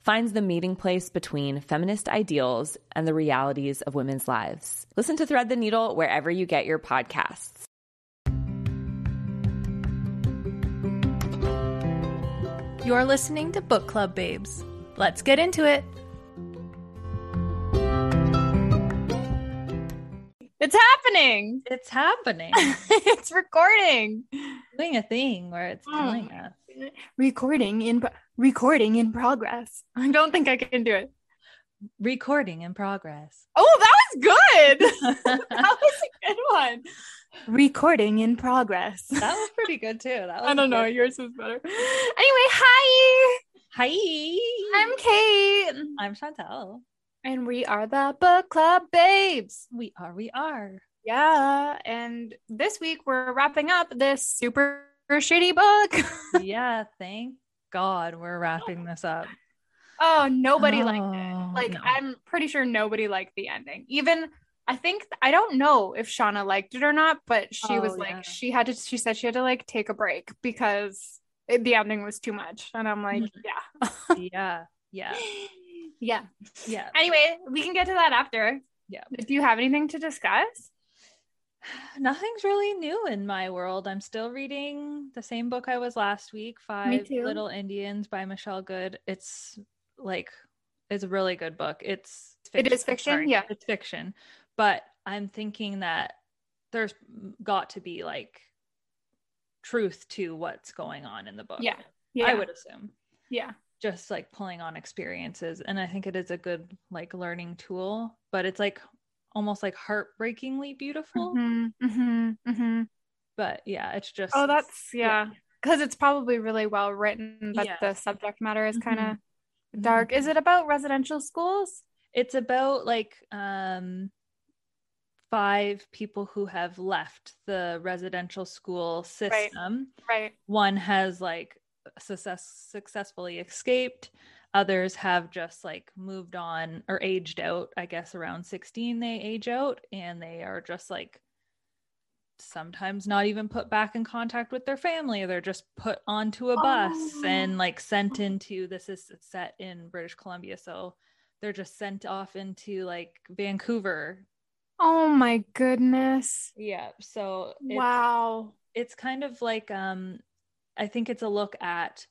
finds the meeting place between feminist ideals and the realities of women's lives. Listen to Thread the Needle wherever you get your podcasts. You're listening to Book Club Babes. Let's get into it. It's happening. It's happening. it's recording. Doing a thing where it's hmm. telling us. Recording in recording in progress. I don't think I can do it. Recording in progress. Oh, that was good. that was a good one. Recording in progress. That was pretty good too. That was I don't know. good. Yours was better. Anyway, hi. Hi. I'm Kate. I'm Chantal. And we are the Book Club Babes. We are. We are. Yeah. And this week we're wrapping up this super shitty book. yeah. Thank God we're wrapping this up. oh, nobody liked Oh, it. Like, no. I'm pretty sure nobody liked the ending. Even I think I don't know if Shauna liked it or not, but she was Oh, like, yeah. she had to, she said she had to like take a break because it, the ending was too much. And I'm like, Mhm. yeah. Yeah. Yeah. yeah. Yeah. Anyway, we can get to that after. Yeah. Do you have anything to discuss? Nothing's really new in my world. I'm still reading the same book I was last week, Five. Little Indians by Michelle Good. It's like it's a really good book. It's It is fiction? Yeah. It's fiction. But I'm thinking that there's got to be like truth to what's going on in the book. Yeah. Yeah. I would assume. Yeah. Just like pulling on experiences. And I think it is a good like learning tool, but it's like almost like heartbreakingly beautiful. Mhm, mhm, mhm. But yeah, it's just Oh, that's yeah. yeah. Because it's probably really well written, but Yeah. the subject matter is kind of dark. Is it about residential schools? it's about like um five people who have left the residential school system Right. one has like success successfully escaped others have just like moved on or aged out i guess around 16 they age out and they are just like sometimes not even put back in contact with their family they're just put onto a bus Oh. and like sent into this is set in british columbia so they're just sent off into like vancouver Oh my goodness. yeah so wow. it's kind of like um i think it's a look at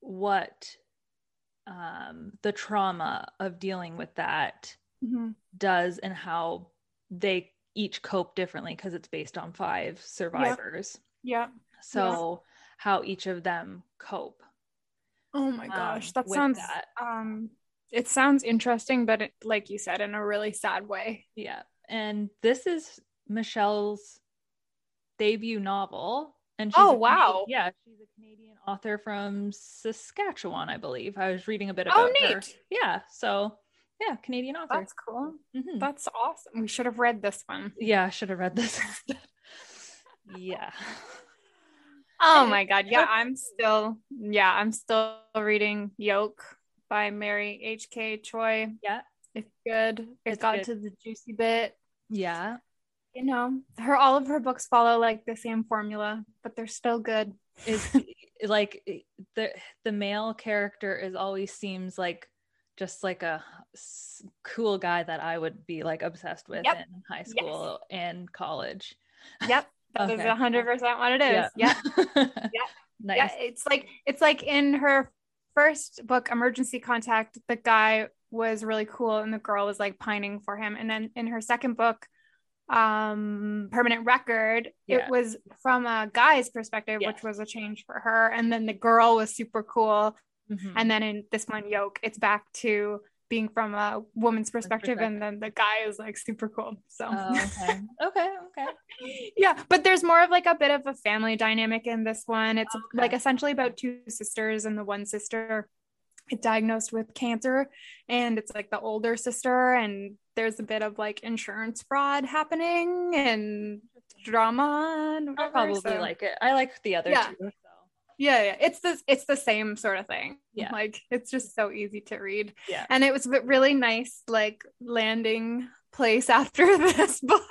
what um the trauma of dealing with that Mhm. does and how they each cope differently because it's based on five survivors Yeah. so how each of them cope Oh my um, gosh. That sounds that. um it sounds interesting, but it, like you said, in a really sad way. yeah and this is michelle's debut novel and she's Oh, wow. yeah she's a canadian author from saskatchewan i believe i was reading a bit Oh, about her yeah so yeah canadian author That's cool. Mhm. That's awesome. We should have read this one. yeah i should have read this yeah Oh my god. Yeah, I'm still yeah, I'm still reading Yoke by Mary H.K. Choi. Yeah. It's good. It It's got good. to the juicy bit. Yeah. You know, her all of her books follow like the same formula, but they're still good. Is like the the male character is always seems like just like a s- cool guy that I would be like obsessed with Yep. in high school and college. Yep. That is Okay. a hundred percent what it is. Yeah. nice. Yeah. It's like it's like in her first book, Emergency Contact, the guy was really cool and the girl was like pining for him. And then in her second book, um permanent record Yeah. it was from a guy's perspective Yes. which was a change for her and then the girl was super cool Mhm. and then in this one yoke it's back to being from a woman's perspective and then the guy is like super cool so Oh, okay. Okay. Okay. yeah but there's more of like a bit of a family dynamic in this one it's Okay. like essentially about two sisters and the one sister is diagnosed with cancer and it's like the older sister and there's a bit of like insurance fraud happening and drama and I'll probably so- like it. I like the other Yeah. two. So. yeah yeah it's this it's the same sort of thing Yeah. like it's just so easy to read Yeah. and it was a really nice like landing place after this book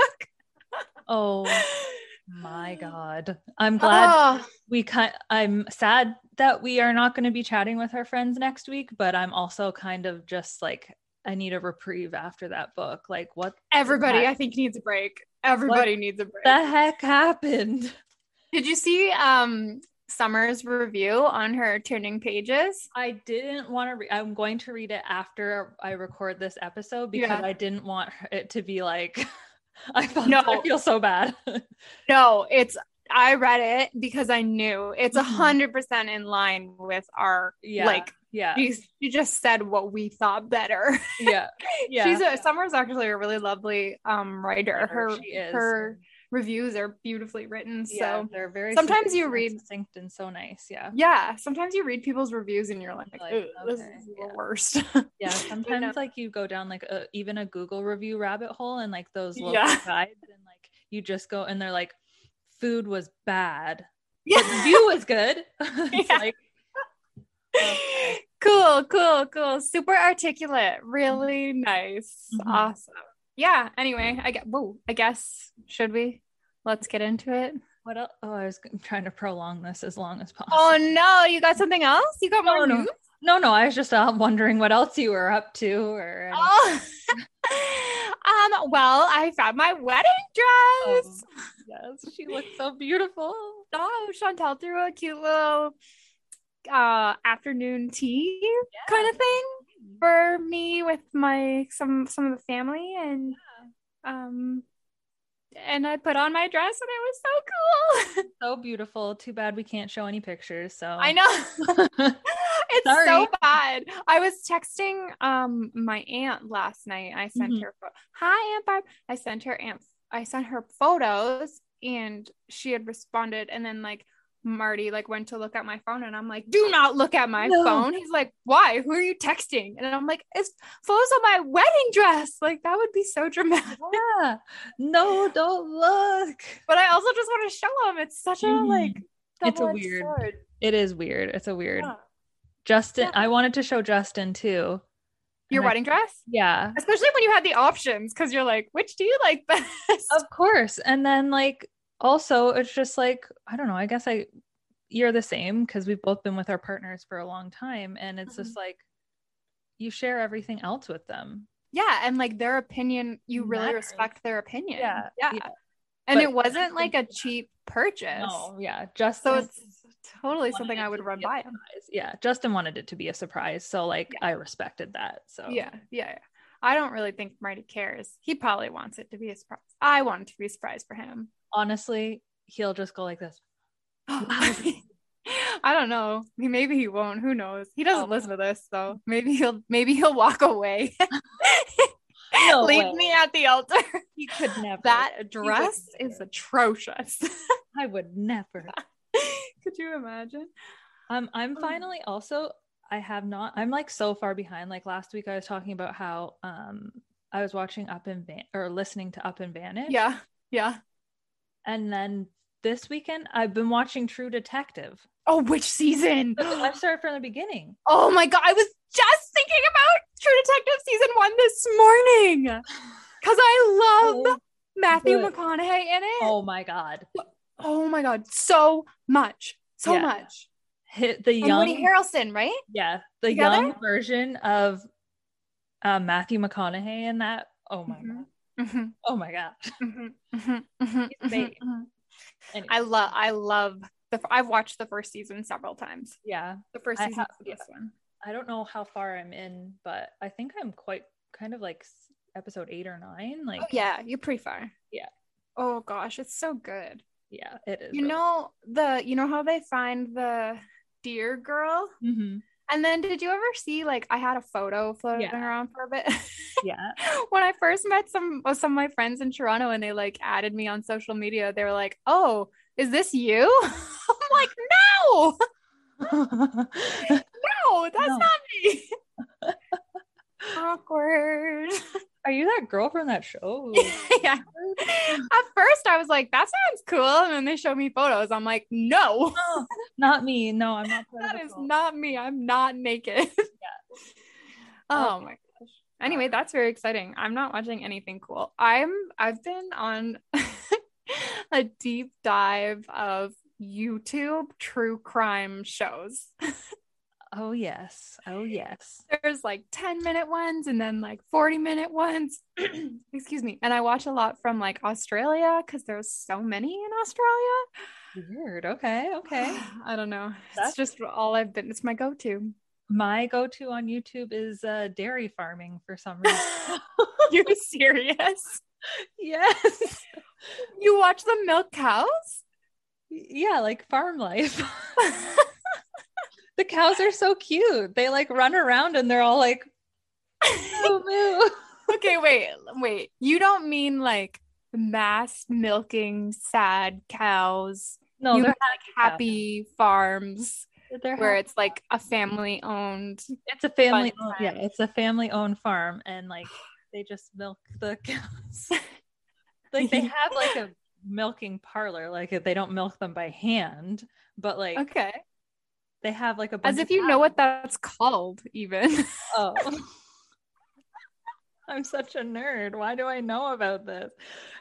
Oh my god. I'm glad Oh, we kind I'm sad that we are not going to be chatting with our friends next week, but I'm also kind of just like I need a reprieve after that book. Like what everybody i think needs a break everybody needs a break the heck happened? did you see um summer's review on her turning pages I didn't want to. Re- I'm going to read it after I record this episode because Yeah. I didn't want it to be like. I felt No. I feel so bad. no it's i read it because i knew it's a Mhm. hundred percent in line with our yeah, like yeah, you, you just said what we thought better yeah, yeah. she's a summer's actually a really lovely um writer her she is. her reviews are beautifully written yeah, so they're very. sometimes you read- succinct and so nice. Yeah, yeah sometimes you read people's reviews and you're like, Like, "Ugh, this is yeah. the worst yeah. Sometimes no. like you go down like a, even a Google review rabbit hole and like those local Yeah. guides and like you just go and they're like, food was bad, yeah but the view was good. it's Yeah. like Okay. cool cool cool super articulate really nice Mhm. awesome yeah anyway i get whoa i guess should we let's get into it what else? Oh, I was trying to prolong this as long as possible. oh no you got something else you got more no. news No, no, I was just uh, wondering what else you were up to or oh um well i found my wedding dress Oh, yes, she looks so beautiful. oh chantal threw a cute little uh afternoon tea kind of thing for me with my some some of the family and um and I put on my dress and it was so cool. So beautiful. Too bad we can't show any pictures. So I know. it's Sorry. so bad. I was texting um my aunt last night. I sent Mhm. her Hi Aunt Barb. I sent her aunt I sent her photos and she had responded and then like Marty like went to look at my phone and I'm like, do not look at my No. phone. He's like, why? Who are you texting? And I'm like, it's photos of my wedding dress. Like that would be so dramatic. yeah. No, don't look. But I also just want to show him. It's such a Mhm. like It's a weird- sword. It is weird. It's a weird. Yeah. Justin, Yeah. I wanted to show Justin too. Your And I- wedding dress? Yeah. Especially when you had the options, because you're like, which do you like best? Of course. And then like also it's just like, I don't know, I guess I you're the same because we've both been with our partners for a long time. And it's just mm-hmm. like you share everything else with them. yeah, and like their opinion, you really Matters. respect their opinion. Yeah, Yeah. yeah. And But it wasn't like a cheap purchase. No, yeah. just So it's totally something I would run by. Yeah. Justin wanted it to be a surprise. So like I respected that. So Yeah, yeah, yeah. I don't really think Marty cares. He probably wants it to be a surprise. I want it to be a surprise for him. Honestly, he'll just go like this. I don't know. Maybe he won't. Who knows? He doesn't Oh. listen to this, so maybe he'll maybe he'll walk away. No Leave way. me at the altar. He could never. That dress is atrocious. I would never. Could you imagine? Um, I'm Oh. finally also I have not I'm like so far behind. Like last week I was talking about how um I was watching Up and Van or listening to Up and Vanish. Yeah, yeah. And then this weekend I've been watching True Detective. Oh, which season? I've started from the beginning. Oh my god, I was just thinking about True Detective season one this morning because I love Oh, Matthew good. McConaughey in it. Oh my god. Oh my god, so much, so Yeah. much. Hit the And young Woody Harrelson, right? yeah, the Together? young version of uh, Matthew McConaughey in that. Oh my Mhm. god. Mm-hmm, Oh my god. mm-hmm, mm-hmm, mm-hmm, mhm. Anyway, I love, I love the. I've watched the first season several times. yeah. The first season have- the best one. I don't know how far I'm in, but I think I'm quite kind of like episode eight or nine. Like Oh yeah, you're pretty far. Yeah. Oh gosh, it's so good. yeah, it is. You know the, you know how they find the deer girl, hmm and then did you ever see like I had a photo floating Yeah. around for a bit. Yeah. when I first met some of some of my friends in Toronto and they like added me on social media, they were like, "Oh, is this you?" I'm like, "No, no, that's No. not me." Awkward. Are you that girl from that show? yeah. At first, I was like, "That sounds cool," and then they showed me photos. I'm like, "No, No, oh, not me. No, I'm not. that is of that the is cult. not me. I'm not naked." Oh Okay. my gosh. Anyway, that's very exciting. I'm not watching anything cool. I'm I've been on a deep dive of YouTube true crime shows. Oh yes. Oh yes. There's like 10 minute ones and then like 40 minute ones. Excuse me. And I watch a lot from like Australia because there's so many in Australia. Weird. Okay. Okay. I don't know. That's- it's just all I've been. It's my go-to. My go-to on YouTube is uh, dairy farming for some reason. you serious? yes. You watch the milk cows? Yeah, like farm life. the cows are so cute. They like run around and they're all like, moo moo. okay, wait, wait. You don't mean like mass milking sad cows. No, you they're like happy farms They're where it's like a family owned. it's a family. owned- yeah, it's a family-owned farm, and like they just milk the cows. like they have like a milking parlor. Like they don't milk them by hand, but like Okay. They have like a bunch As if you know what that's called, even. Oh. I'm such a nerd. Why do I know about this?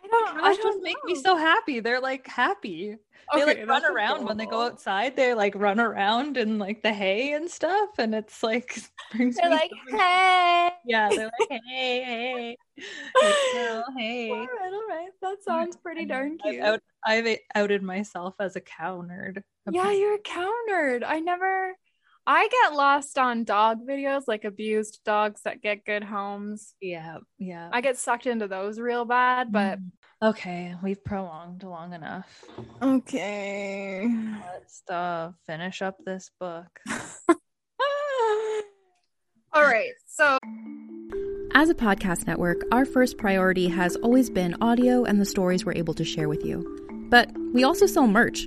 I don't, Cows just make me so happy. They're like happy. They like run around when they go outside. They like run around in like the hay and stuff, and it's like brings They're like, so hey. yeah, they're like hey hey "Oh, hey. All right, all right. That sounds pretty darn I've, cute. out, I've outed myself as a cow nerd. Yeah, you're countered. I never. I get lost on dog videos, like abused dogs that get good homes. yeah, yeah. I get sucked into those real bad, but Mm. okay, we've prolonged long enough. okay. Let's uh, finish up this book. All right. So, As a podcast network, our first priority has always been audio and the stories we're able to share with you. But we also sell merch,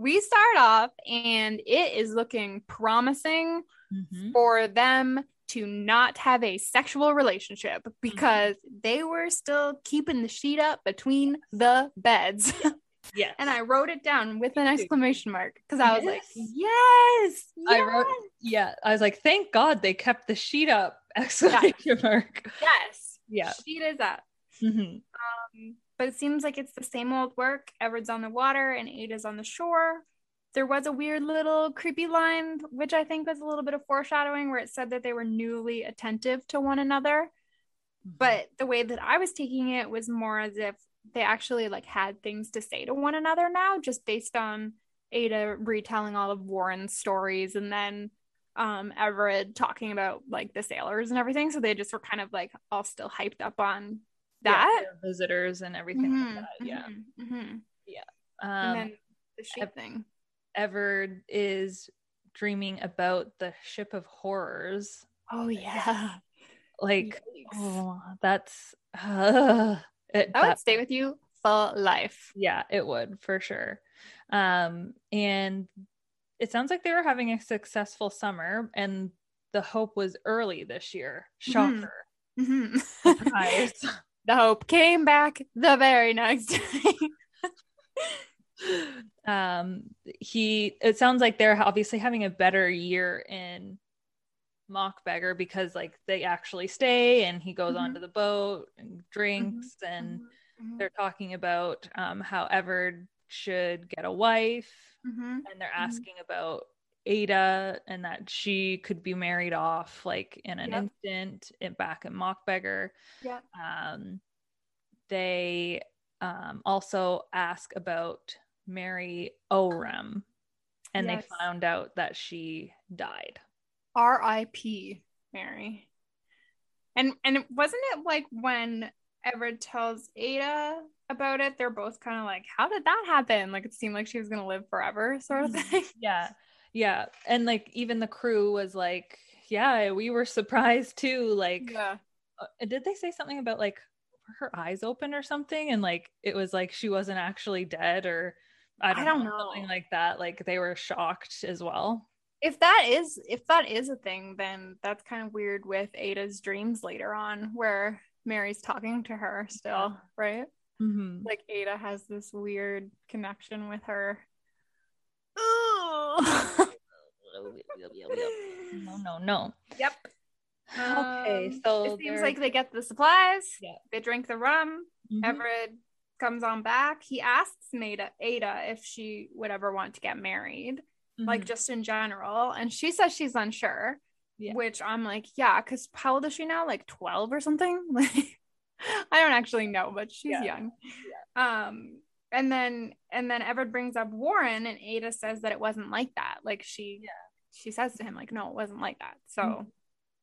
We start off and it is looking promising Mhm. for them to not have a sexual relationship because they were still keeping the sheet up between the beds. Yes. and I wrote it down with an exclamation mark because I was like, Yes. yes, I wrote, yeah, I was like, thank God they kept the sheet up! Exclamation mark. yes. Yeah. Sheet is up. Mhm. Um, but it seems like it's the same old work. Everett's on the water and Ada's on the shore. There was a weird little creepy line, which I think was a little bit of foreshadowing, where it said that they were newly attentive to one another. But the way that I was taking it was more as if they actually like had things to say to one another now, just based on Ada retelling all of Warren's stories and then um Everett talking about like the sailors and everything. So they just were kind of like all still hyped up on that. their visitors and everything Mhm, like that. Yeah. mhm, mhm. Um, and then the sheep Ev- thing. Everett is dreaming about the ship of horrors. Oh yeah. Like, Yikes. oh, that's uh, it, that would that- stay with you for life. yeah, it would for sure. Um, and it sounds like they were having a successful summer, and the hope was early this year. Shocker. Mhm. Surprise. The hope came back the very next day. um he it sounds like they're obviously having a better year in Mockbeggar because like they actually stay and he goes Mhm. onto the boat and drinks and they're talking about um how Everard should get a wife Mhm. and they're asking about Ada and that she could be married off like in an Yep. instant in, back in Mockbeggar Yep. um, they um, also ask about Mary Orem, and Yes. they found out that she died. R.I.P. Mary. And and wasn't it like when Everett tells Ada about it, they're both kind of like, "How did that happen?" Like it seemed like she was gonna live forever, sort of thing. Yeah, yeah, and like even the crew was like, "Yeah, we were surprised too." Like, Yeah. uh, did they say something about like her eyes open or something? And like it was like she wasn't actually dead, or I don't, I don't know, something like that. Like they were shocked as well. If that is if that is a thing, then that's kind of weird with Ada's dreams later on, where Mary's talking to her still, right? Mm-hmm. Like Ada has this weird connection with her. No, no, no. Yep. Okay, Um, so it seems they're- like they get the supplies. Yeah. They drink the rum. Mhm. Everett comes on back. He asks Maida, Ada if she would ever want to get married, like Mhm. just in general. And she says she's unsure, Yeah. which I'm like, yeah, because how old is she now? Like 12 or something? Like, I don't actually know, but she's Yeah. young. Um, and then and then Everett brings up Warren, and Ada says that it wasn't like that. Like she, she says to him, like, no, it wasn't like that. So. Mhm.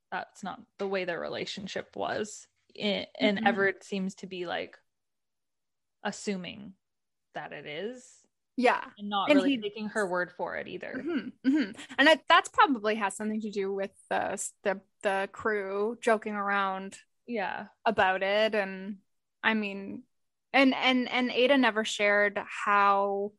that's not the way their relationship was. And Mhm. Everett seems to be like assuming that it is Yeah. and not And really he- taking her word for it either. Mhm, mhm. And it, that's probably has something to do with the the the crew joking around Yeah. about it, and I mean, and and and Ada never shared how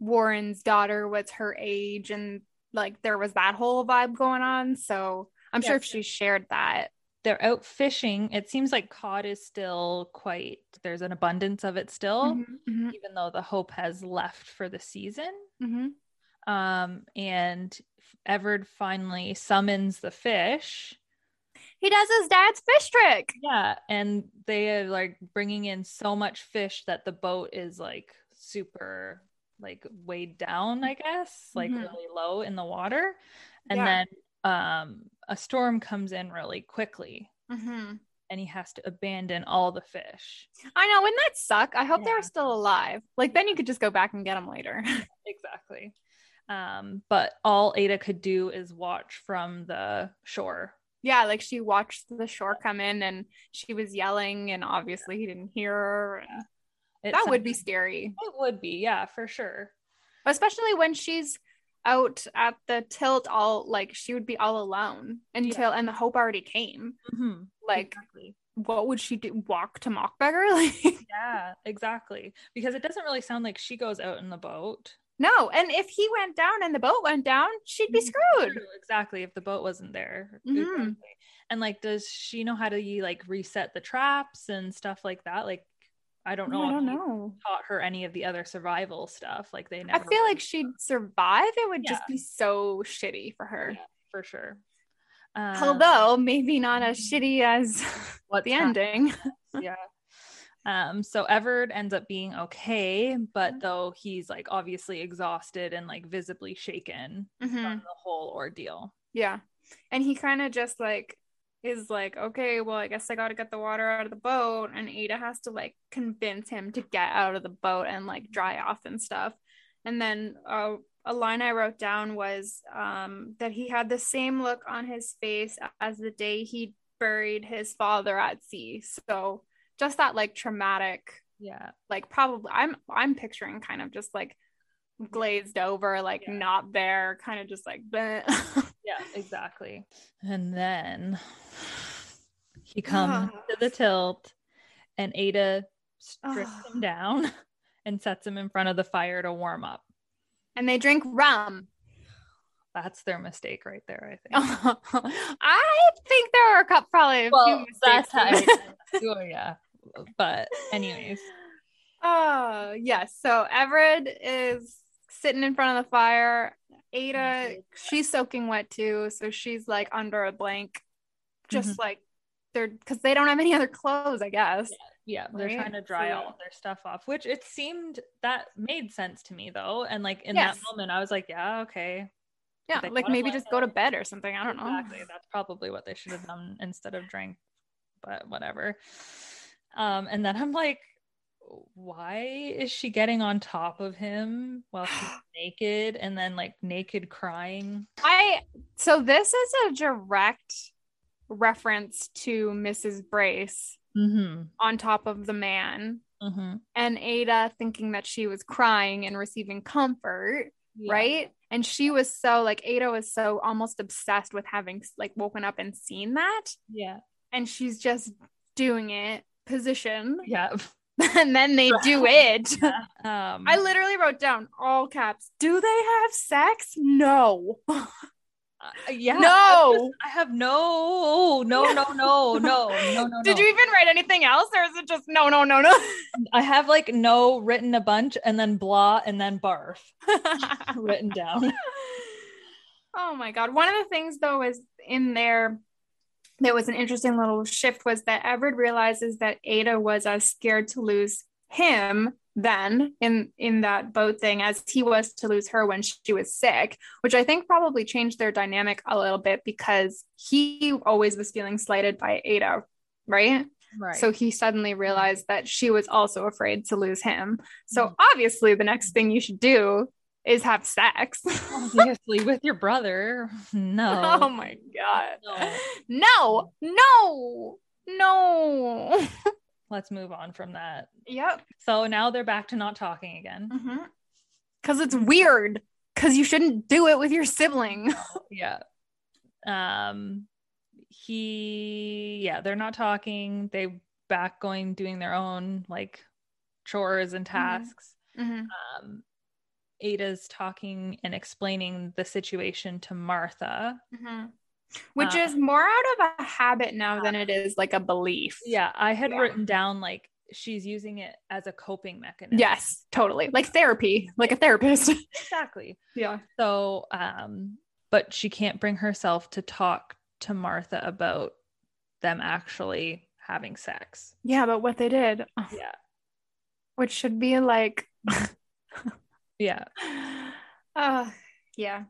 Warren's daughter was her age, and like there was that whole vibe going on. So I'm sure if she shared that, They're out fishing. It seems like cod is still quite there's an abundance of it still, Mhm, mhm, even though the hope has left for the season. mhm. Um and Everard finally summons the fish. He does his dad's fish trick. Yeah, and they are like bringing in so much fish that the boat is like super like weighed down, I guess, like Mhm. really low in the water. And Yeah. then um a storm comes in really quickly Mhm. and he has to abandon all the fish. I know, wouldn't that suck? I hope they Yeah. were still alive. Like then you could just go back and get them later. Exactly. Um, but all Ada could do is watch from the shore. Yeah, like she watched the shore come in and she was yelling, and obviously he didn't hear her. that would be scary, It would be, yeah, for sure. especially when she's out at the tilt all like she would be all alone until and the hope already came hmm Like, Exactly. what would she do? Walk to Mockbeggar? Like, Yeah, exactly. Because it doesn't really sound like she goes out in the boat. No. And if he went down and the boat went down, she'd be screwed. Exactly. If the boat wasn't there. Mhm. Exactly. And like, does she know how to like reset the traps and stuff like that? Like, I don't know. I don't know. Taught her any of the other survival stuff. Like they I feel like she'd survive. It would just be so shitty for her. Yeah, for sure. Um, Although maybe not as shitty as what the happening- ending. yeah. Um, so Everard ends up being okay, but Mhm. though he's like obviously exhausted and like visibly shaken Mhm. from the whole ordeal. Yeah. And he kind of just like is like, okay, well, I guess I got to get the water out of the boat. And Ada has to like convince him to get out of the boat and like dry off and stuff. And then uh, a line I wrote down was um, that he had the same look on his face as the day he buried his father at sea. So just that like traumatic, Yeah. like probably I'm I'm picturing kind of just like glazed over, like Yeah. not there, kind of just like bleh. Yeah, exactly. And then he comes to the tilt and Ada strips him down and sets him in front of the fire to warm up. and they drink rum. That's their mistake right there, I think. I think there are a couple, probably a few mistakes. oh yeah. But anyways, Oh, yes. So Everett is sitting in front of the fire. Ada, she's soaking wet too. So she's like under a blank, just Mm-hmm. like they're because they don't have any other clothes, I guess. yeah, they're Right? trying to dry So- all of their stuff off, which it seemed that made sense to me though. And like in Yes. that moment, I was like, yeah, okay. Yeah. Like maybe just go to bed or something. I don't know. Exactly. That's probably what they should have done instead of drink, but whatever. Um, and then I'm like, why is she getting on top of him while she's naked and then like naked crying? I so this is a direct reference to Mrs. Brace Mm-hmm. on top of the man. Mm-hmm. and Ada thinking that she was crying and receiving comfort, right? And she was so like Ada was so almost obsessed with having like woken up and seen that, Yeah. and she's just doing it position, Yeah. and then they do it. Um, I literally wrote down all caps. Do they have sex? No. uh, yeah. No. I just- I have no, no, no, no, no, no, no. Did no. you even write anything else, or is it just no, no, no, no? I have like no written a bunch and then blah and then barf written down. Oh my god. One of the things though is in there that was an interesting little shift was that Everett realizes that Ada was as scared to lose him then in in that boat thing as he was to lose her when she was sick, which I think probably changed their dynamic a little bit because he always was feeling slighted by Ada, right? Right. So he suddenly realized that she was also afraid to lose him. So Mhm. obviously the next thing you should do is have sex. obviously with your brother. No. Oh my god. No. No, no, no. Let's move on from that. yep. So now they're back to not talking again. Because it's weird. Because you shouldn't do it with your sibling. Yeah. Um he yeah, they're not talking. They back going doing their own like chores and tasks. Um Ada's talking and explaining the situation to Martha. Which Uh, is more out of a habit now than it is like a belief. Yeah, I had Yeah. written down like she's using it as a coping mechanism. Yes, totally. Like therapy, like a therapist. Exactly. yeah. So, um, but she can't bring herself to talk to Martha about them actually having sex. Yeah, but what they did, Yeah. which should be like, Yeah. uh, yeah.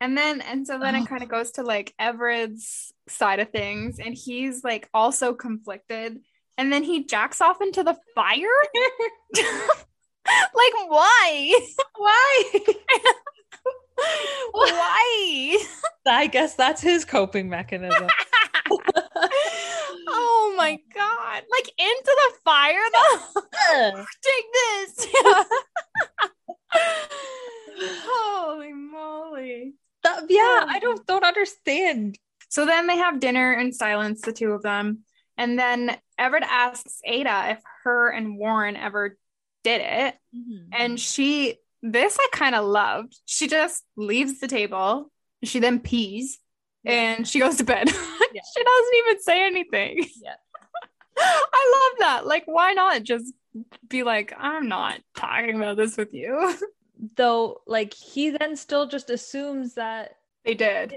And then, and so then Oh. it kind of goes to like Everett's side of things, and he's like also conflicted. And then he jacks off into the fire. like, why? Why? why? I guess that's his coping mechanism. oh my god! Like into the fire though. Take this. Holy moly! That- yeah, I don't don't understand. So then they have dinner in silence, the two of them. And then Everett asks Ada if her and Warren ever did it. Mhm. And she, this I kind of loved. She just leaves the table. She then pees Yeah. and she goes to bed. she doesn't even say anything. Yeah. I love that. Like, why not just be like, I'm not talking about this with you? though like he then still just assumes that they did.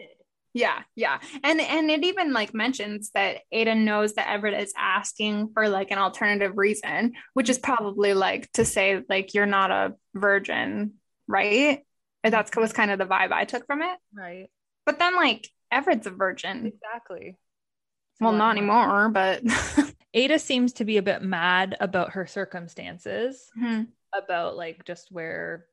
Yeah, yeah. And and it even like mentions that Ada knows that Everett is asking for like an alternative reason, which is probably like to say like you're not a virgin, right? And that's was kind of the vibe I took from it. right But then like Everett's a virgin. exactly Well, not anymore, but ada seems to be a bit mad about her circumstances Mhm. about like just where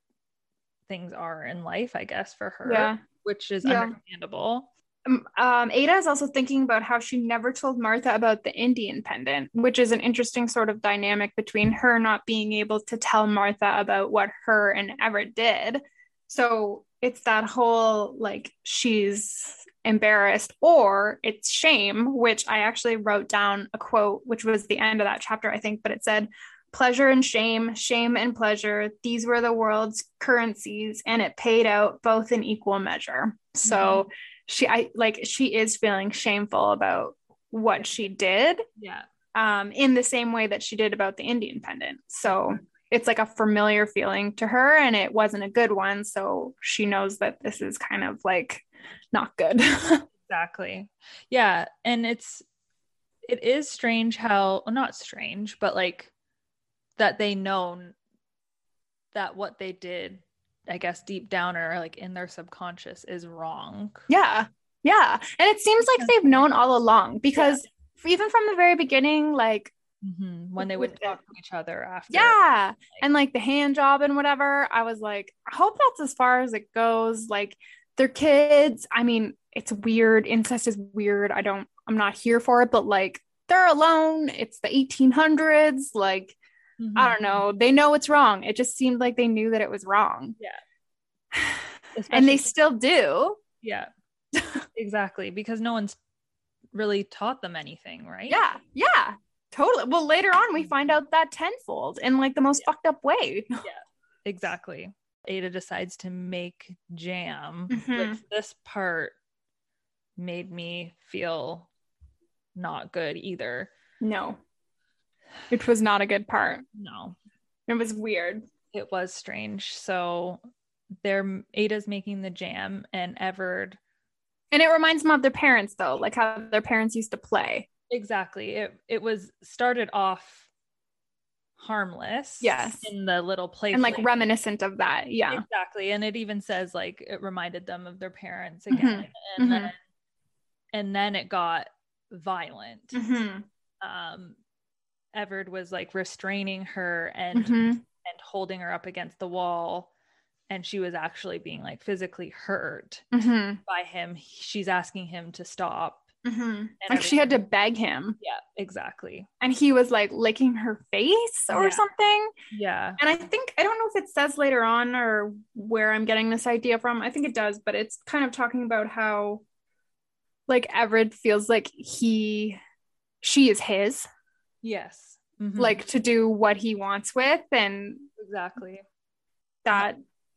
things are in life i guess for her yeah. which is Yeah. understandable Um, um, Ada is also thinking about how she never told Martha about the Indian pendant, which is an interesting sort of dynamic between her not being able to tell Martha about what her and Everett did. So it's that whole like she's embarrassed or it's shame, which I actually wrote down a quote, which was the end of that chapter, I think, but it said, Pleasure and shame, shame and pleasure, these were the world's currencies, and it paid out both in equal measure. So she I like she is feeling shameful about what she did yeah um in the same way that she did about the Indian pendant. So it's like a familiar feeling to her and it wasn't a good one so she knows that this is kind of like not good. exactly yeah and it's it is strange how well, not strange but like that they know that what they did i guess deep down or like in their subconscious is wrong yeah. Yeah. And it seems like they've known all along because even from the very beginning like Mhm. when they would talk to each other after Yeah. And like the hand job and whatever, I was like, I hope that's as far as it goes. Like their kids, I mean, it's weird. Incest is weird. I don't, I'm not here for it, but like they're alone. It's the 1800s. Like, I Mhm. don't know. They know it's wrong. It just seemed like they knew that it was wrong. Yeah. And they still do. yeah exactly because no one's really taught them anything right Yeah. Yeah. Totally. Well, later on, we find out that tenfold in like the most fucked up way. Yeah. Exactly ada decides to make jam Mhm. which this part made me feel not good either No. Which was not a good part. no It was weird. it was strange so they're ada's making the jam and everard And it reminds them of their parents, though, like how their parents used to play. exactly it it was started off harmless Yes. in the little place and like reminiscent of that. Yeah. exactly and it even says like it reminded them of their parents again and Mhm. then and then it got violent Mhm. um everard was like restraining her and Mhm. and holding her up against the wall and she was actually being like physically hurt Mhm. by him she's asking him to stop Mhm. Like she had to beg him, yeah exactly and he was like licking her face or Yeah. something. yeah And I think I don't know if it says later on or where I'm getting this idea from. I think it does, but it's kind of talking about how like Everett feels like he she is his, yes Mhm. like to do what he wants with and exactly that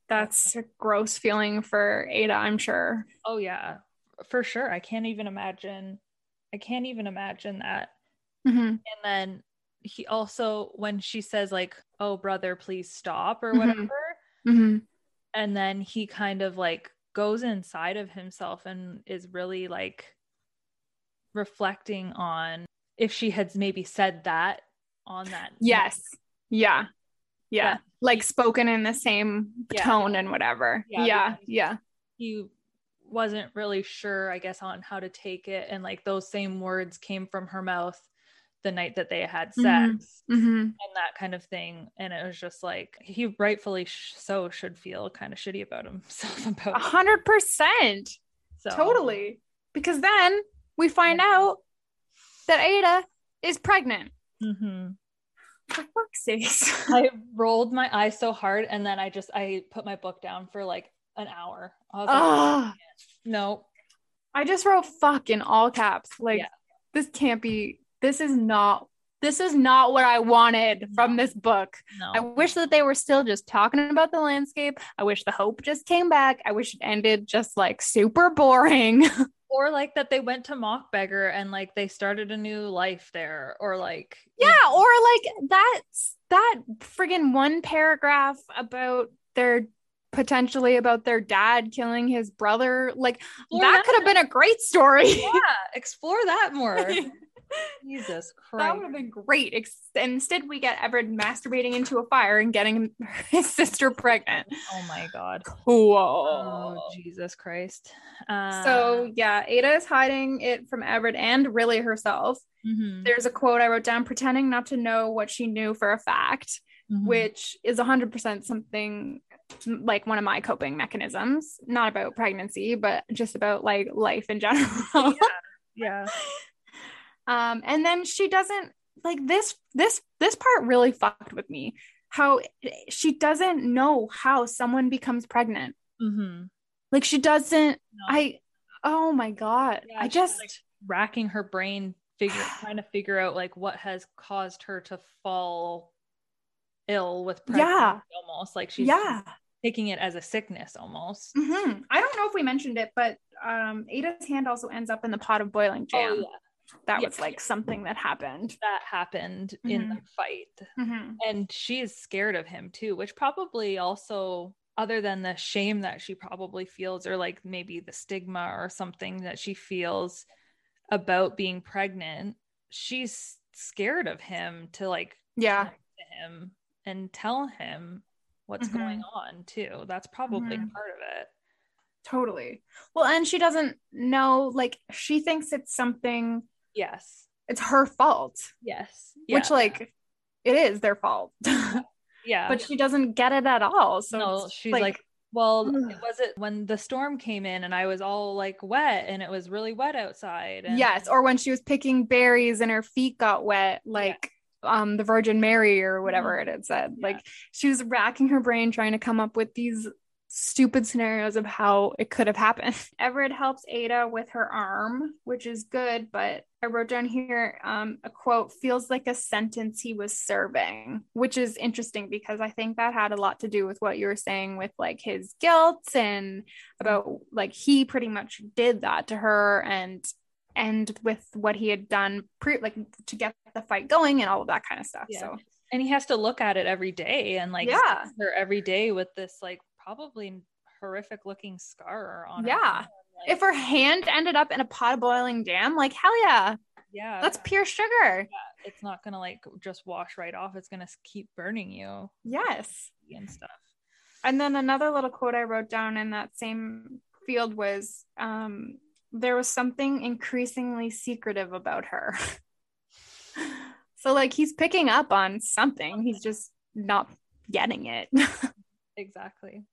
that's a gross feeling for Ada, I'm sure. oh yeah for sure i can't even imagine i can't even imagine that Mhm. and then he also when she says like oh brother please stop or Mhm. whatever Mhm. and then he kind of like goes inside of himself and is really like reflecting on if she had maybe said that on that Yes. Yeah. Yeah. Yeah. Like spoken in the same Yeah. tone and whatever. Yeah, Yeah. Yeah. he wasn't really sure i guess on how to take it and like those same words came from her mouth the night that they had sex Mhm. hmm and that kind of thing and it was just like he rightfully sh- so should feel kind of shitty about himself A about it. hundred percent. So, Totally. Because then we find out that Ada is pregnant. mhm. For fuck's sakes. I rolled my eyes so hard and then I just I put my book down for like an hour. I was like, no, I just wrote fuck in all caps. Like Yeah. this can't be this is not this is not what I wanted from this book. No. I wish that they were still just talking about the landscape. I wish the hope just came back. I wish it ended just like super boring. or like that they went to Mockbeggar and like they started a new life there, or like yeah, or like that's that friggin' one paragraph about their potentially about their dad killing his brother. Like Explore that that. could have been a great story. yeah, explore that more. Jesus Christ. That would have been great. Ex- Instead, we get Everett masturbating into a fire and getting his sister pregnant. Oh my god. Whoa. Oh Jesus Christ. Uh, So yeah, Ada is hiding it from Everett and really herself. mhm, There's a quote I wrote down: pretending not to know what she knew for a fact, mhm. which is 100% something like one of my coping mechanisms. Not about pregnancy, but just about like life in general. yeah. um and then she doesn't like this this this part really fucked with me how she doesn't know how someone becomes pregnant Mm-hmm. like she doesn't i oh my god Yeah, i just like, racking her brain, figure trying to figure out like what has caused her to fall ill with pregnancy Yeah. almost like she's yeah taking it as a sickness almost. hmm i don't know if we mentioned it but um ada's hand also ends up in the pot of boiling jam Oh yeah. that yeah. was like something that happened That happened in Mhm. the fight. Mhm. And she is scared of him too, which probably also other than the shame that she probably feels or like maybe the stigma or something that she feels about being pregnant, she's scared of him to like yeah to him and tell him what's Mhm. going on too. That's probably Mhm. part of it. totally well and she doesn't know like she thinks it's something Yes. it's her fault Yes. which like it is their fault yeah. but she doesn't get it at all so no, she's like, well, Ugh. was it when the storm came in and I was all like wet and it was really wet outside? And yes or when she was picking berries and her feet got wet like um the virgin mary or whatever it had said. Yeah. like she was racking her brain trying to come up with these stupid scenarios of how it could have happened. Everett helps ada with her arm which is good but i wrote down here um, a quote feels like a sentence he was serving which is interesting because i think that had a lot to do with what you were saying with like his guilt and about like he pretty much did that to her and and with what he had done pre like to get the fight going and all of that kind of stuff Yeah. so. And he has to look at it every day and like Yeah. her every day with this like probably horrific looking scar on her Yeah. like, if her hand ended up in a pot of boiling jam like hell yeah. Yeah. That's pure sugar. It's not gonna like just wash right off. It's gonna keep burning you. Yes. And stuff. And then another little quote i wrote down in that same field was um there was something increasingly secretive about her so like he's picking up on something he's just not getting it exactly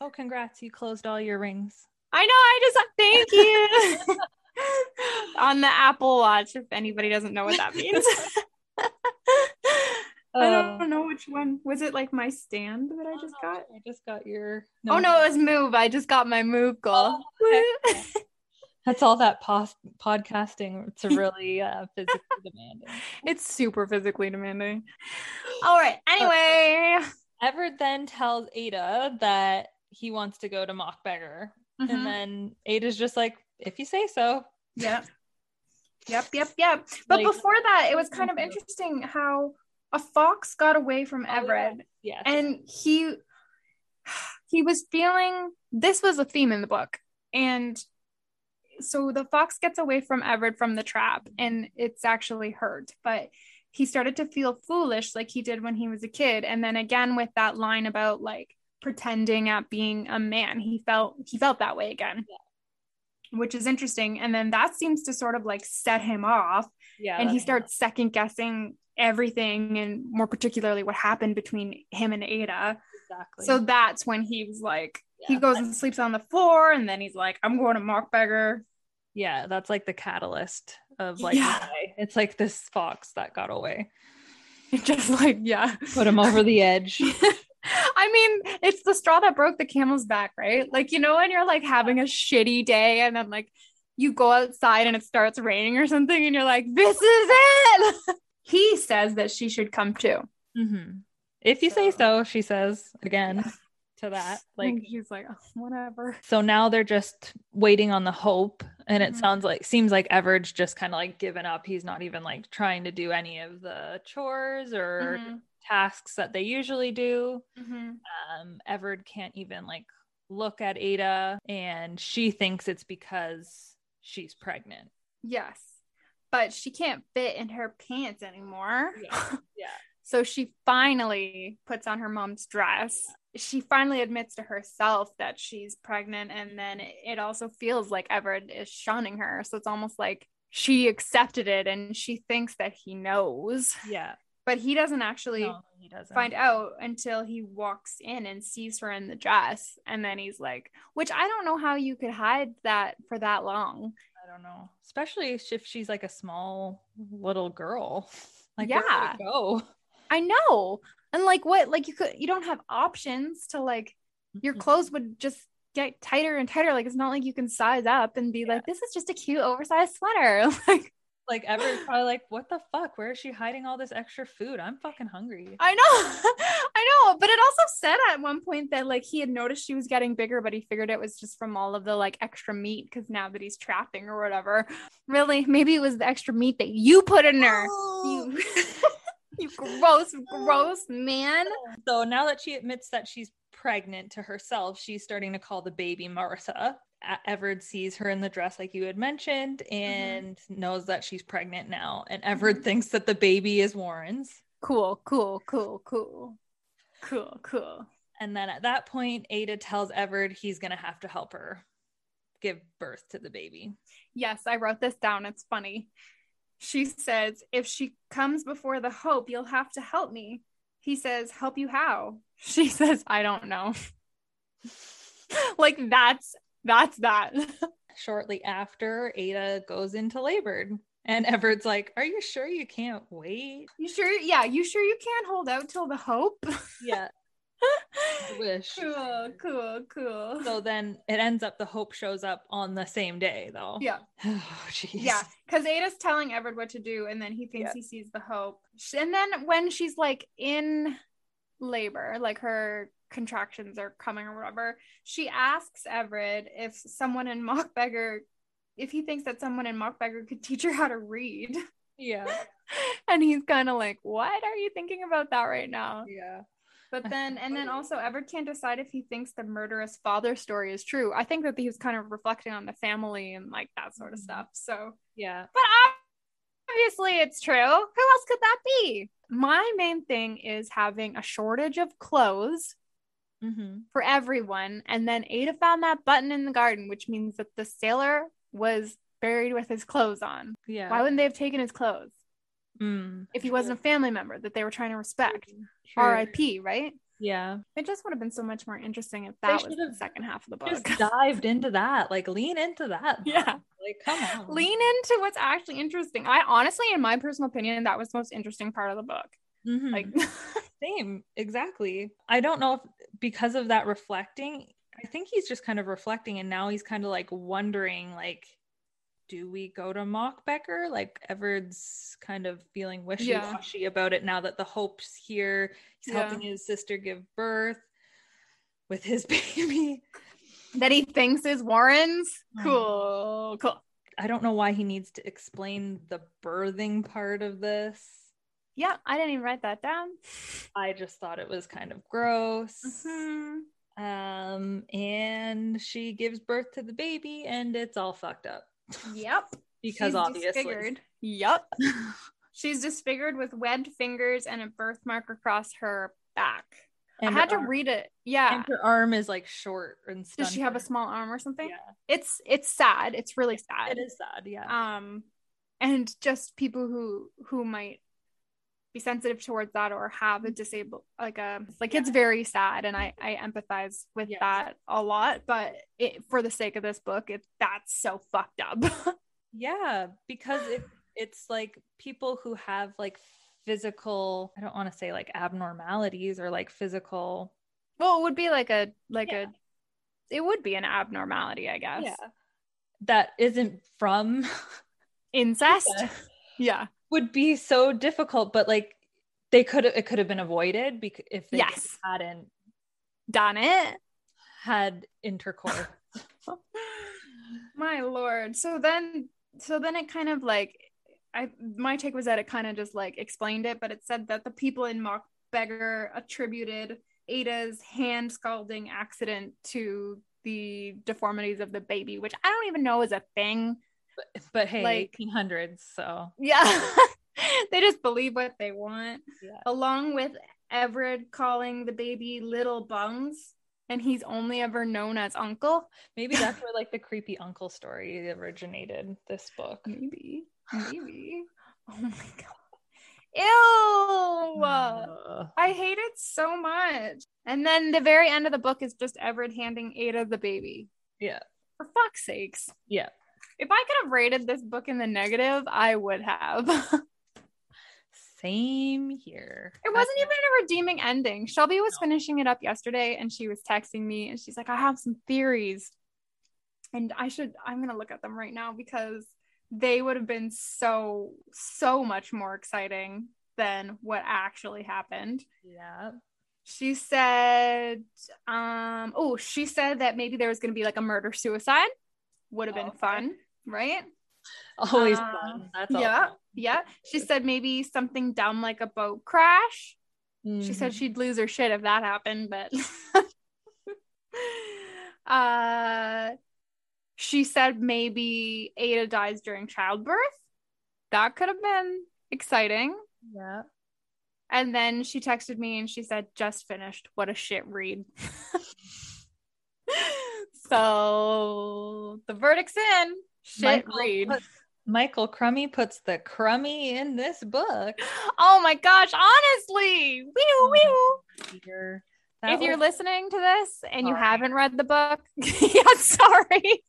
oh congrats you closed all your rings I know. I just thank you on the Apple Watch. If anybody doesn't know what that means, I Oh. don't know which one was it. Like my stand that I Oh, just got. I just got your Oh no, it was Move. I just got my Move goal. Oh, that's all that pos- podcasting it's really uh, physically demanding it's super physically demanding. All right. Anyway, Everett then tells Ada that he wants to go to Mockbeggar. Mhm. And then Ada's just like, if you say so. Yep. Yep, yep, yep. But Like- before that, it was kind of interesting how a fox got away from Oh, yeah. Everett Yes. and he he was feeling this was a theme in the book and so the fox gets away from everett from the trap and it's actually hurt but he started to feel foolish like he did when he was a kid and then again with that line about like pretending at being a man he felt he felt that way again which is interesting and then that seems to sort of like set him off yeah. and he starts second guessing everything and more particularly what happened between him and ada Exactly. so that's when he was like, he goes and sleeps on the floor, and then he's like, I'm going to Mockbeggar. Yeah, that's like the catalyst of like, Yeah. it's like this fox that got away. It just like, yeah. Put him over the edge. I mean, it's the straw that broke the camel's back, right? Like, you know, when you're like having a shitty day and then like you go outside and it starts raining or something and you're like, this is it. he says that she should come too. Mm-hmm. If you say so, she says again to that. Like And he's like, "Oh, whatever. so now they're just waiting on the hope. And it Mhm. sounds like seems like Everett's just kind of like given up. He's not even like trying to do any of the chores or Mhm. tasks that they usually do. Mhm. um Everett can't even like look at Ada and she thinks it's because she's pregnant. Yes. But she can't fit in her pants anymore. Yeah. Yeah. So she finally puts on her mom's dress. She finally admits to herself that she's pregnant, and then it also feels like Everett is shunning her. So it's almost like she accepted it and she thinks that he knows, Yeah. but he doesn't actually No, he doesn't. find out until he walks in and sees her in the dress. And then he's like, which I don't know how you could hide that for that long. I don't know. Especially if she's like a small little girl. Like Yeah. go. I know. And like what like you could you don't have options to like your clothes would just get tighter and tighter. Like it's not like you can size up and be like, this is just a cute oversized sweater. like Like Everett's probably like, what the fuck? Where is she hiding all this extra food? I'm fucking hungry. I know. I know. But it also said at one point that like he had noticed she was getting bigger, but he figured it was just from all of the like extra meat because now that he's trapping or whatever. Really, maybe it was the extra meat that you put in her. Oh. You you gross, oh. gross man. So now that she admits that she's pregnant to herself, she's starting to call the baby Martha. Everett sees her in the dress, like you had mentioned, mm-hmm. and knows that she's pregnant now. And mm-hmm. Everett thinks that the baby is Warren's. Cool, cool, cool, cool. Cool, cool. And then at that point, Ada tells Everett he's going to have to help her give birth to the baby. Yes, I wrote this down. It's funny. She says, if she comes before the hope, you'll have to help me. He says, help you how? She says, I don't know. like that's that's that. Shortly after, Ada goes into labor. And Everett's like, Are you sure you can't wait? you sure? Yeah, you sure you can't hold out till the hope? Yeah, wish. cool, cool, cool. So then it ends up the hope shows up on the same day though. yeah, Oh, jeez. yeah. Because Ada's telling Everett what to do, and then he thinks Yeah. he sees the hope. And then when she's like in labor, like her contractions are coming or whatever, she asks Everett if someone in Mockbeggar, if he thinks that someone in Mockbeggar could teach her how to read. Yeah. and he's kind of like, What are you thinking about that right now? Yeah. But then, and then also, Everett can't decide if he thinks the murderous father story is true. I think that he was kind of reflecting on the family and like that sort of Mhm. stuff. So, Yeah. but obviously it's true. Who else could that be? My main thing is having a shortage of clothes Mm-hmm. for everyone. And then Ada found that button in the garden, which means that the sailor was buried with his clothes on. Yeah. Why wouldn't they have taken his clothes Mm, if he wasn't a family member that they were trying to respect? true. R.I.P. Right? Yeah. It just would have been so much more interesting if that was the second half of the book. Just dived into that. Like lean into that. yeah. Like come on. Lean into what's actually interesting. I honestly, in my personal opinion, that was the most interesting part of the book. Mhm. Like, same. Exactly. I don't know if because of that reflecting, I think he's just kind of reflecting and now he's kind of like wondering like do we go to Mockbeggar? Like Everett's kind of feeling wishy-washy about it now that the hope's here. He's Yeah. helping his sister give birth with his baby. that he thinks is Warren's. Cool. Cool. I don't know why he needs to explain the birthing part of this. Yeah, I didn't even write that down. I just thought it was kind of gross. Mhm. Um, and she gives birth to the baby, and it's all fucked up Yep. because She's obviously, disfigured. Yep. She's disfigured with webbed fingers and a birthmark across her back. and I had to arm- read it. Yeah. And her arm is like short and Does she have a small arm or something? Yeah, It's it's sad. It's really sad. it is sad. Yeah, um and just people who who might be sensitive towards that or have a mm-hmm. disabled like a like it's very sad and i i empathize with Yes. that a lot but it for the sake of this book it that's so fucked up yeah, because it it's like people who have like physical. I don't want to say like abnormalities or like physical. well it would be like a like Yeah. a it would be an abnormality i guess Yeah, that isn't from incest Yeah. Would be so difficult, but like they could have it could have been avoided because if they Yes. hadn't Done it. had intercourse. My lord. So then so then it kind of like I my take was that it kind of just like explained it, but it said that the people in Mock Beggar attributed Ada's hand scalding accident to the deformities of the baby, which I don't even know is a thing. But, but hey, Like- 1800s, so Yeah. they just believe what they want. yeah. Along with Everett calling the baby Little Bungs, and he's only ever known as Uncle. Maybe that's where like the creepy uncle story originated. This book. Maybe. Maybe. oh my god. Ew. Uh, I hate it so much. And then the very end of the book is just Everett handing Ada the baby. yeah, For fuck's sakes. yeah. If I could have rated this book in the negative, I would have. Same here. It wasn't even a redeeming ending. Shelby was finishing it up yesterday and she was texting me and she's like, I have some theories. And I should, I'm going to look at them right now because they would have been so, so much more exciting than what actually happened. Yeah. She said, um, oh, she said that maybe there was going to be like a murder suicide. Would have been Okay. fun, right? Always Uh, fun. That's all. yeah. awesome. Yeah. She said maybe something dumb like a boat crash. She Mhm. said she'd lose her shit if that happened, but uh she said maybe Ada dies during childbirth. That could have been exciting. yeah. And then she texted me and she said, just finished. What a shit read. so the verdict's in. Shit Michael read. put- Michael Crummey puts the crummy in this book. Oh my gosh, honestly. Wee wee. Peter. If That you're listening to this and you haven't read the book, yeah, sorry.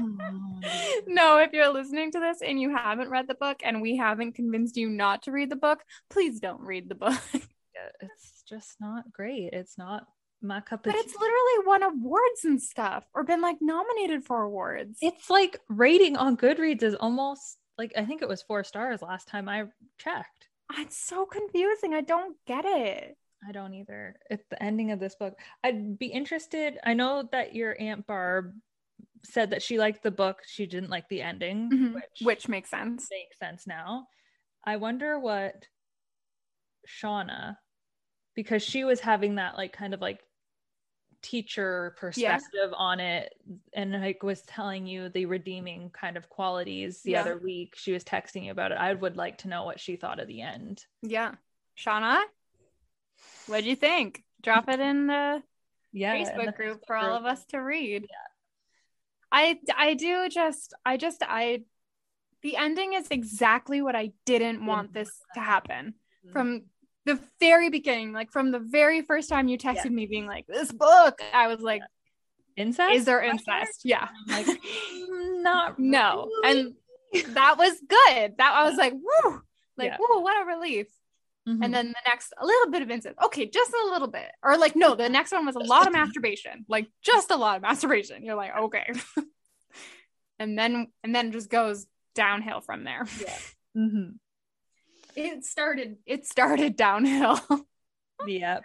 no, if you're listening to this and you haven't read the book and we haven't convinced you not to read the book, please don't read the book. It's just not great. It's not my cup but it's literally won awards and stuff or been like nominated for awards. It's like rating on Goodreads is almost like I think it was four stars last time I checked. it's so confusing. I don't get it. I don't either. At the ending of this book, I'd be interested. I know that your aunt Barb said that she liked the book, she didn't like the ending, Mhm. which Which makes sense. makes sense now. I wonder what Shauna, because she was having that like kind of like teacher perspective on it and like was telling you the redeeming kind of qualities the Yeah. other week she was texting you about it i would like to know what she thought of the end Yeah. Shauna, what'd you think? Drop it in the yeah Facebook the group Facebook for all of us to read. I I do just I just I the ending is exactly what I didn't want this to happen Mm-hmm. from the very beginning, like from the very first time you texted Yeah. me being like this book, I was like, incest is there incest? Yeah. I'm like "Mm, not No. And that was good. That I was like, woo, like Yeah. whoa, what a relief. Mhm. And then the next, a little bit of incest. Okay, just a little bit. Or like, no, the next one was a lot of masturbation. Like just a lot of masturbation. You're like, okay. and then and then just goes downhill from there. Mhm. It started, it started downhill. yeah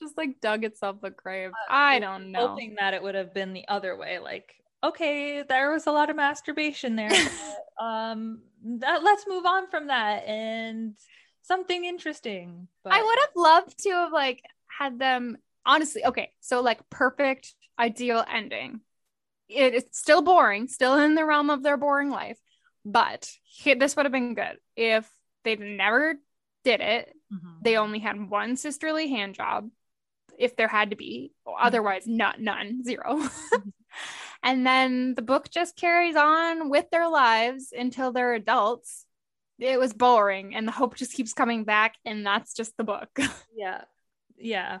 just like dug itself a grave. I don't know. hoping that it would have been the other way like okay there was a lot of masturbation there but, um that, let's move on from that and something interesting but I would have loved to have like had them honestly. Okay, so like perfect ideal ending. It, it's still boring, still in the realm of their boring life, but he- this would have been good if they never did it. Mhm. They only had one sisterly hand job, if there had to be. Otherwise, not none, zero. and then the book just carries on with their lives until they're adults. It was boring, and the hope just keeps coming back, and that's just the book. yeah yeah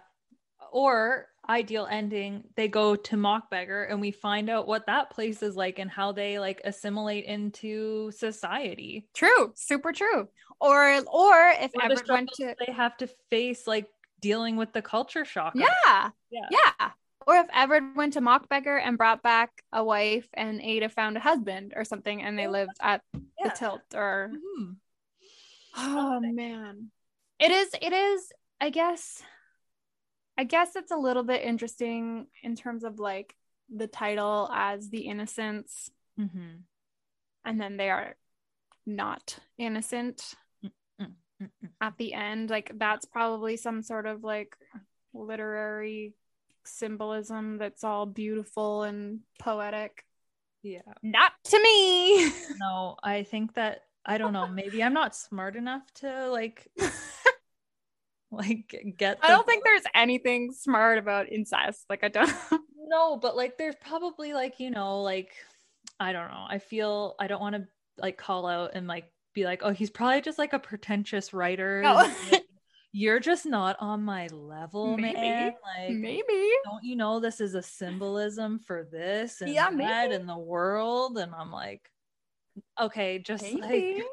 or ideal ending they go to Mockbeggar and we find out what that place is like and how they like assimilate into society True, super true. Or or if Or went to they have to face like dealing with the culture shock yeah, yeah yeah. Or if Everett went to Mockbeggar and brought back a wife and Ada found a husband or something and they lived at the tilt or Mhm. Oh man. It is it is I guess I guess it's a little bit interesting in terms of like the title as the innocents Mhm. and then they are not innocent Mm-mm. at the end like that's probably some sort of like literary symbolism that's all beautiful and poetic Yeah. not to me No, I think that I don't know. Maybe I'm not smart enough to like like get. i don't think there's anything smart about incest like i don't no, but like there's probably like you know like I don't know. I feel I don't want to like call out and like be like, oh, he's probably just like a pretentious writer. No. You're just not on my level, Maybe. man. Like, maybe don't you know this is a symbolism for this and Yeah, that maybe. in the world? And I'm like, okay, just Maybe. like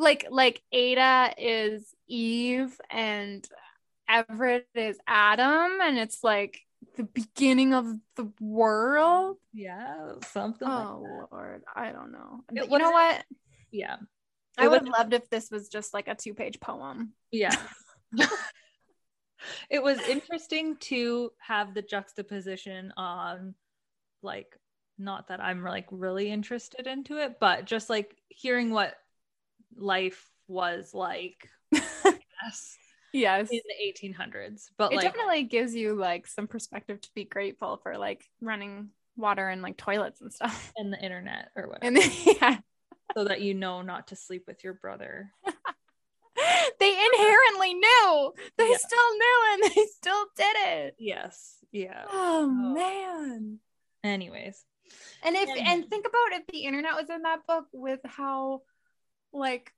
like like Ada is Eve and Everett is Adam and it's like the beginning of the world. yeah, something. like Oh that. lord, I don't know. It But you know what? Yeah, I would have loved if this was just like a two-page poem. yeah. it was interesting to have the juxtaposition on like not that I'm like really interested into it, but just like hearing what life was like yes, Yes. in the 1800s. But It like definitely gives you like some perspective to be grateful for like running water and like toilets and stuff. And the internet or whatever, And yeah, so that you know not to sleep with your brother. they inherently knew. They Yeah. still knew and they still did it. Yes. Yeah. Oh, Oh. man. Anyways. And if Yeah. and think about if the internet was in that book with how like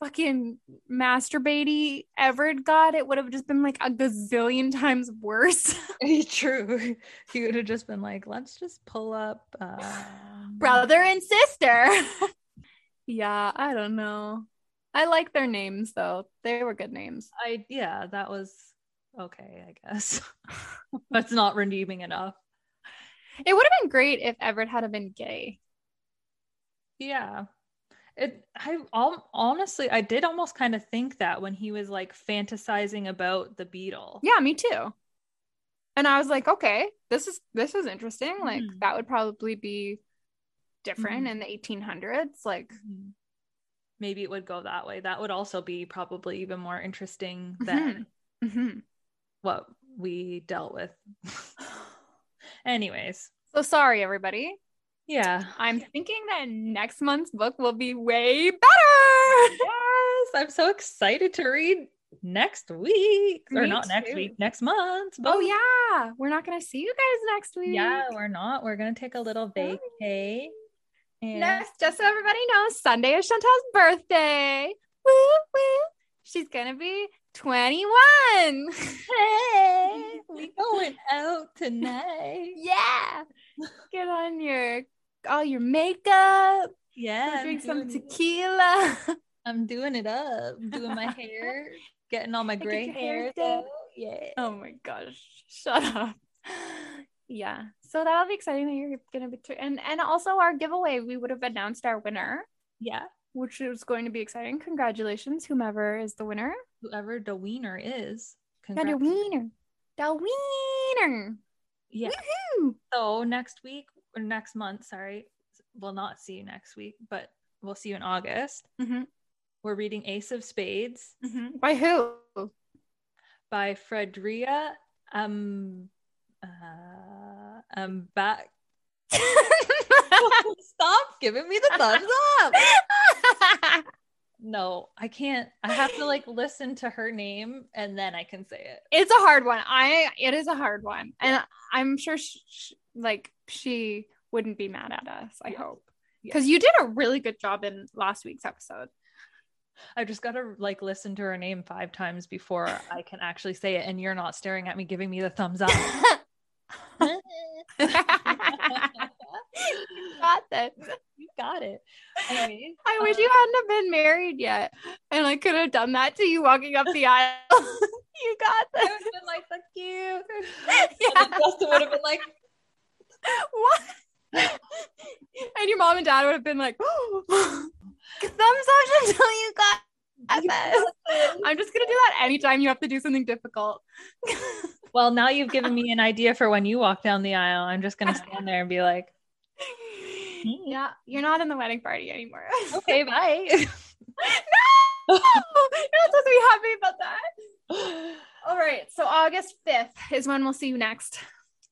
fucking masturbatey Everett got, it would have just been like a gazillion times worse. True. He would have just been like, let's just pull up um, Brother and sister. yeah, I don't know. I like their names though. They were good names. I yeah, that was okay, I guess. That's not redeeming enough. It would have been great if Everett had have been gay. Yeah. It I all honestly I did almost kind of think that when he was like fantasizing about the beetle. Yeah, me too. And I was like, okay, this is this is interesting. Like Mhm. that would probably be different Mhm. in the 1800s. Like, Mhm. Maybe it would go that way. That would also be probably even more interesting than mhm. what we dealt with. Anyways, so sorry, everybody. Yeah. I'm thinking that next month's book will be way better. Yes, I'm so excited to read next week. or Me not next week, next month. Oh yeah, we're not gonna see you guys next week. Yeah, we're not. We're gonna take a little vacay. And Next, just so everybody knows, Sunday is Chantal's birthday. Woo woo. She's gonna be 21. hey, we going out tonight. yeah. Get on your all your makeup. Yeah, drink some doing it- tequila. I'm doing it up. doing my hair, getting all my gray hair hairs Yeah. Oh my gosh. Shut up. Yeah. So that'll be exciting that you're gonna be tr- and and also our giveaway, we would have announced our winner, Yeah. which is going to be exciting. Congratulations, whomever is the winner. Whoever the wiener is. A congratulations. wiener. The wiener. Yeah. Woohoo. So next week or next month, sorry, we'll not see you next week, but we'll see you in August. Mhm. We're reading Ace of Spades Mhm. By who? by Fredria um uh um back stop giving me the thumbs up no i can't i have to like listen to her name and then i can say it it's a hard one. I it is a hard one, and I'm sure sh- sh- like she wouldn't be mad at us. I hope because you did a really good job in last week's episode. i just gotta like listen to her name five times before i can actually say it and you're not staring at me giving me the thumbs up you got this. you got it Anyways, I wish uh, you hadn't have been married yet, and I could have done that to you walking up the aisle. You got I this. would have been like, fuck you. Yeah. Justin would have been like, What? and your mom and dad would have been like, thumbs up until you got this. I'm just gonna do that anytime you have to do something difficult. well, now you've given me an idea for when you walk down the aisle. I'm just gonna stand there and be like, yeah, you're not in the wedding party anymore. okay, bye. no, you're not supposed to be happy about that. All right, so August 5th is when we'll see you next.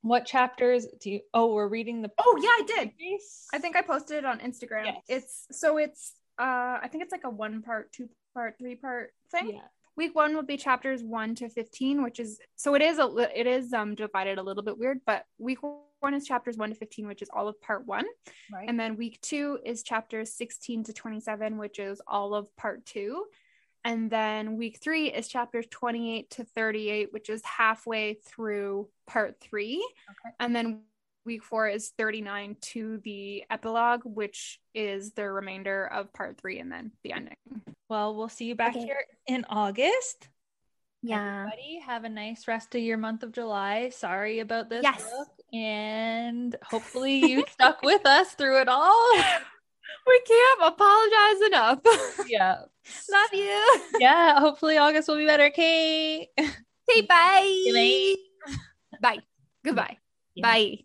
What chapters do you? Oh, we're reading the. Oh yeah, I did. piece? I think I posted it on Instagram. Yes. It's so it's uh I think it's like a one part, two part, three part thing. Yeah. Week one will be chapters one to fifteen, which is so it is a it is um divided a little bit weird, but week one is chapters one to fifteen, which is all of part one, Right. and then week two is chapters sixteen to twenty seven, which is all of part two, and then week three is chapters twenty eight to thirty eight, which is halfway through part three, Okay. and then week four is 39 to the epilogue which is the remainder of part three and then the ending well, we'll see you back Okay. here in August. yeah Everybody, have a nice rest of your month of July. Sorry about this Yes. book, and hopefully you stuck with us through it all. we can't apologize enough yeah, love you yeah. Hopefully August will be better. Okay. say bye Bye. bye goodbye Yeah. bye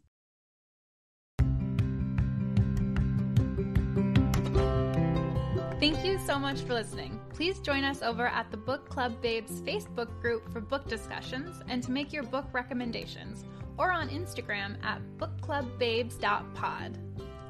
Thank you so much for listening. Please join us over at the Book Club Babes Facebook group for book discussions and to make your book recommendations, or on Instagram at bookclubbabes.pod.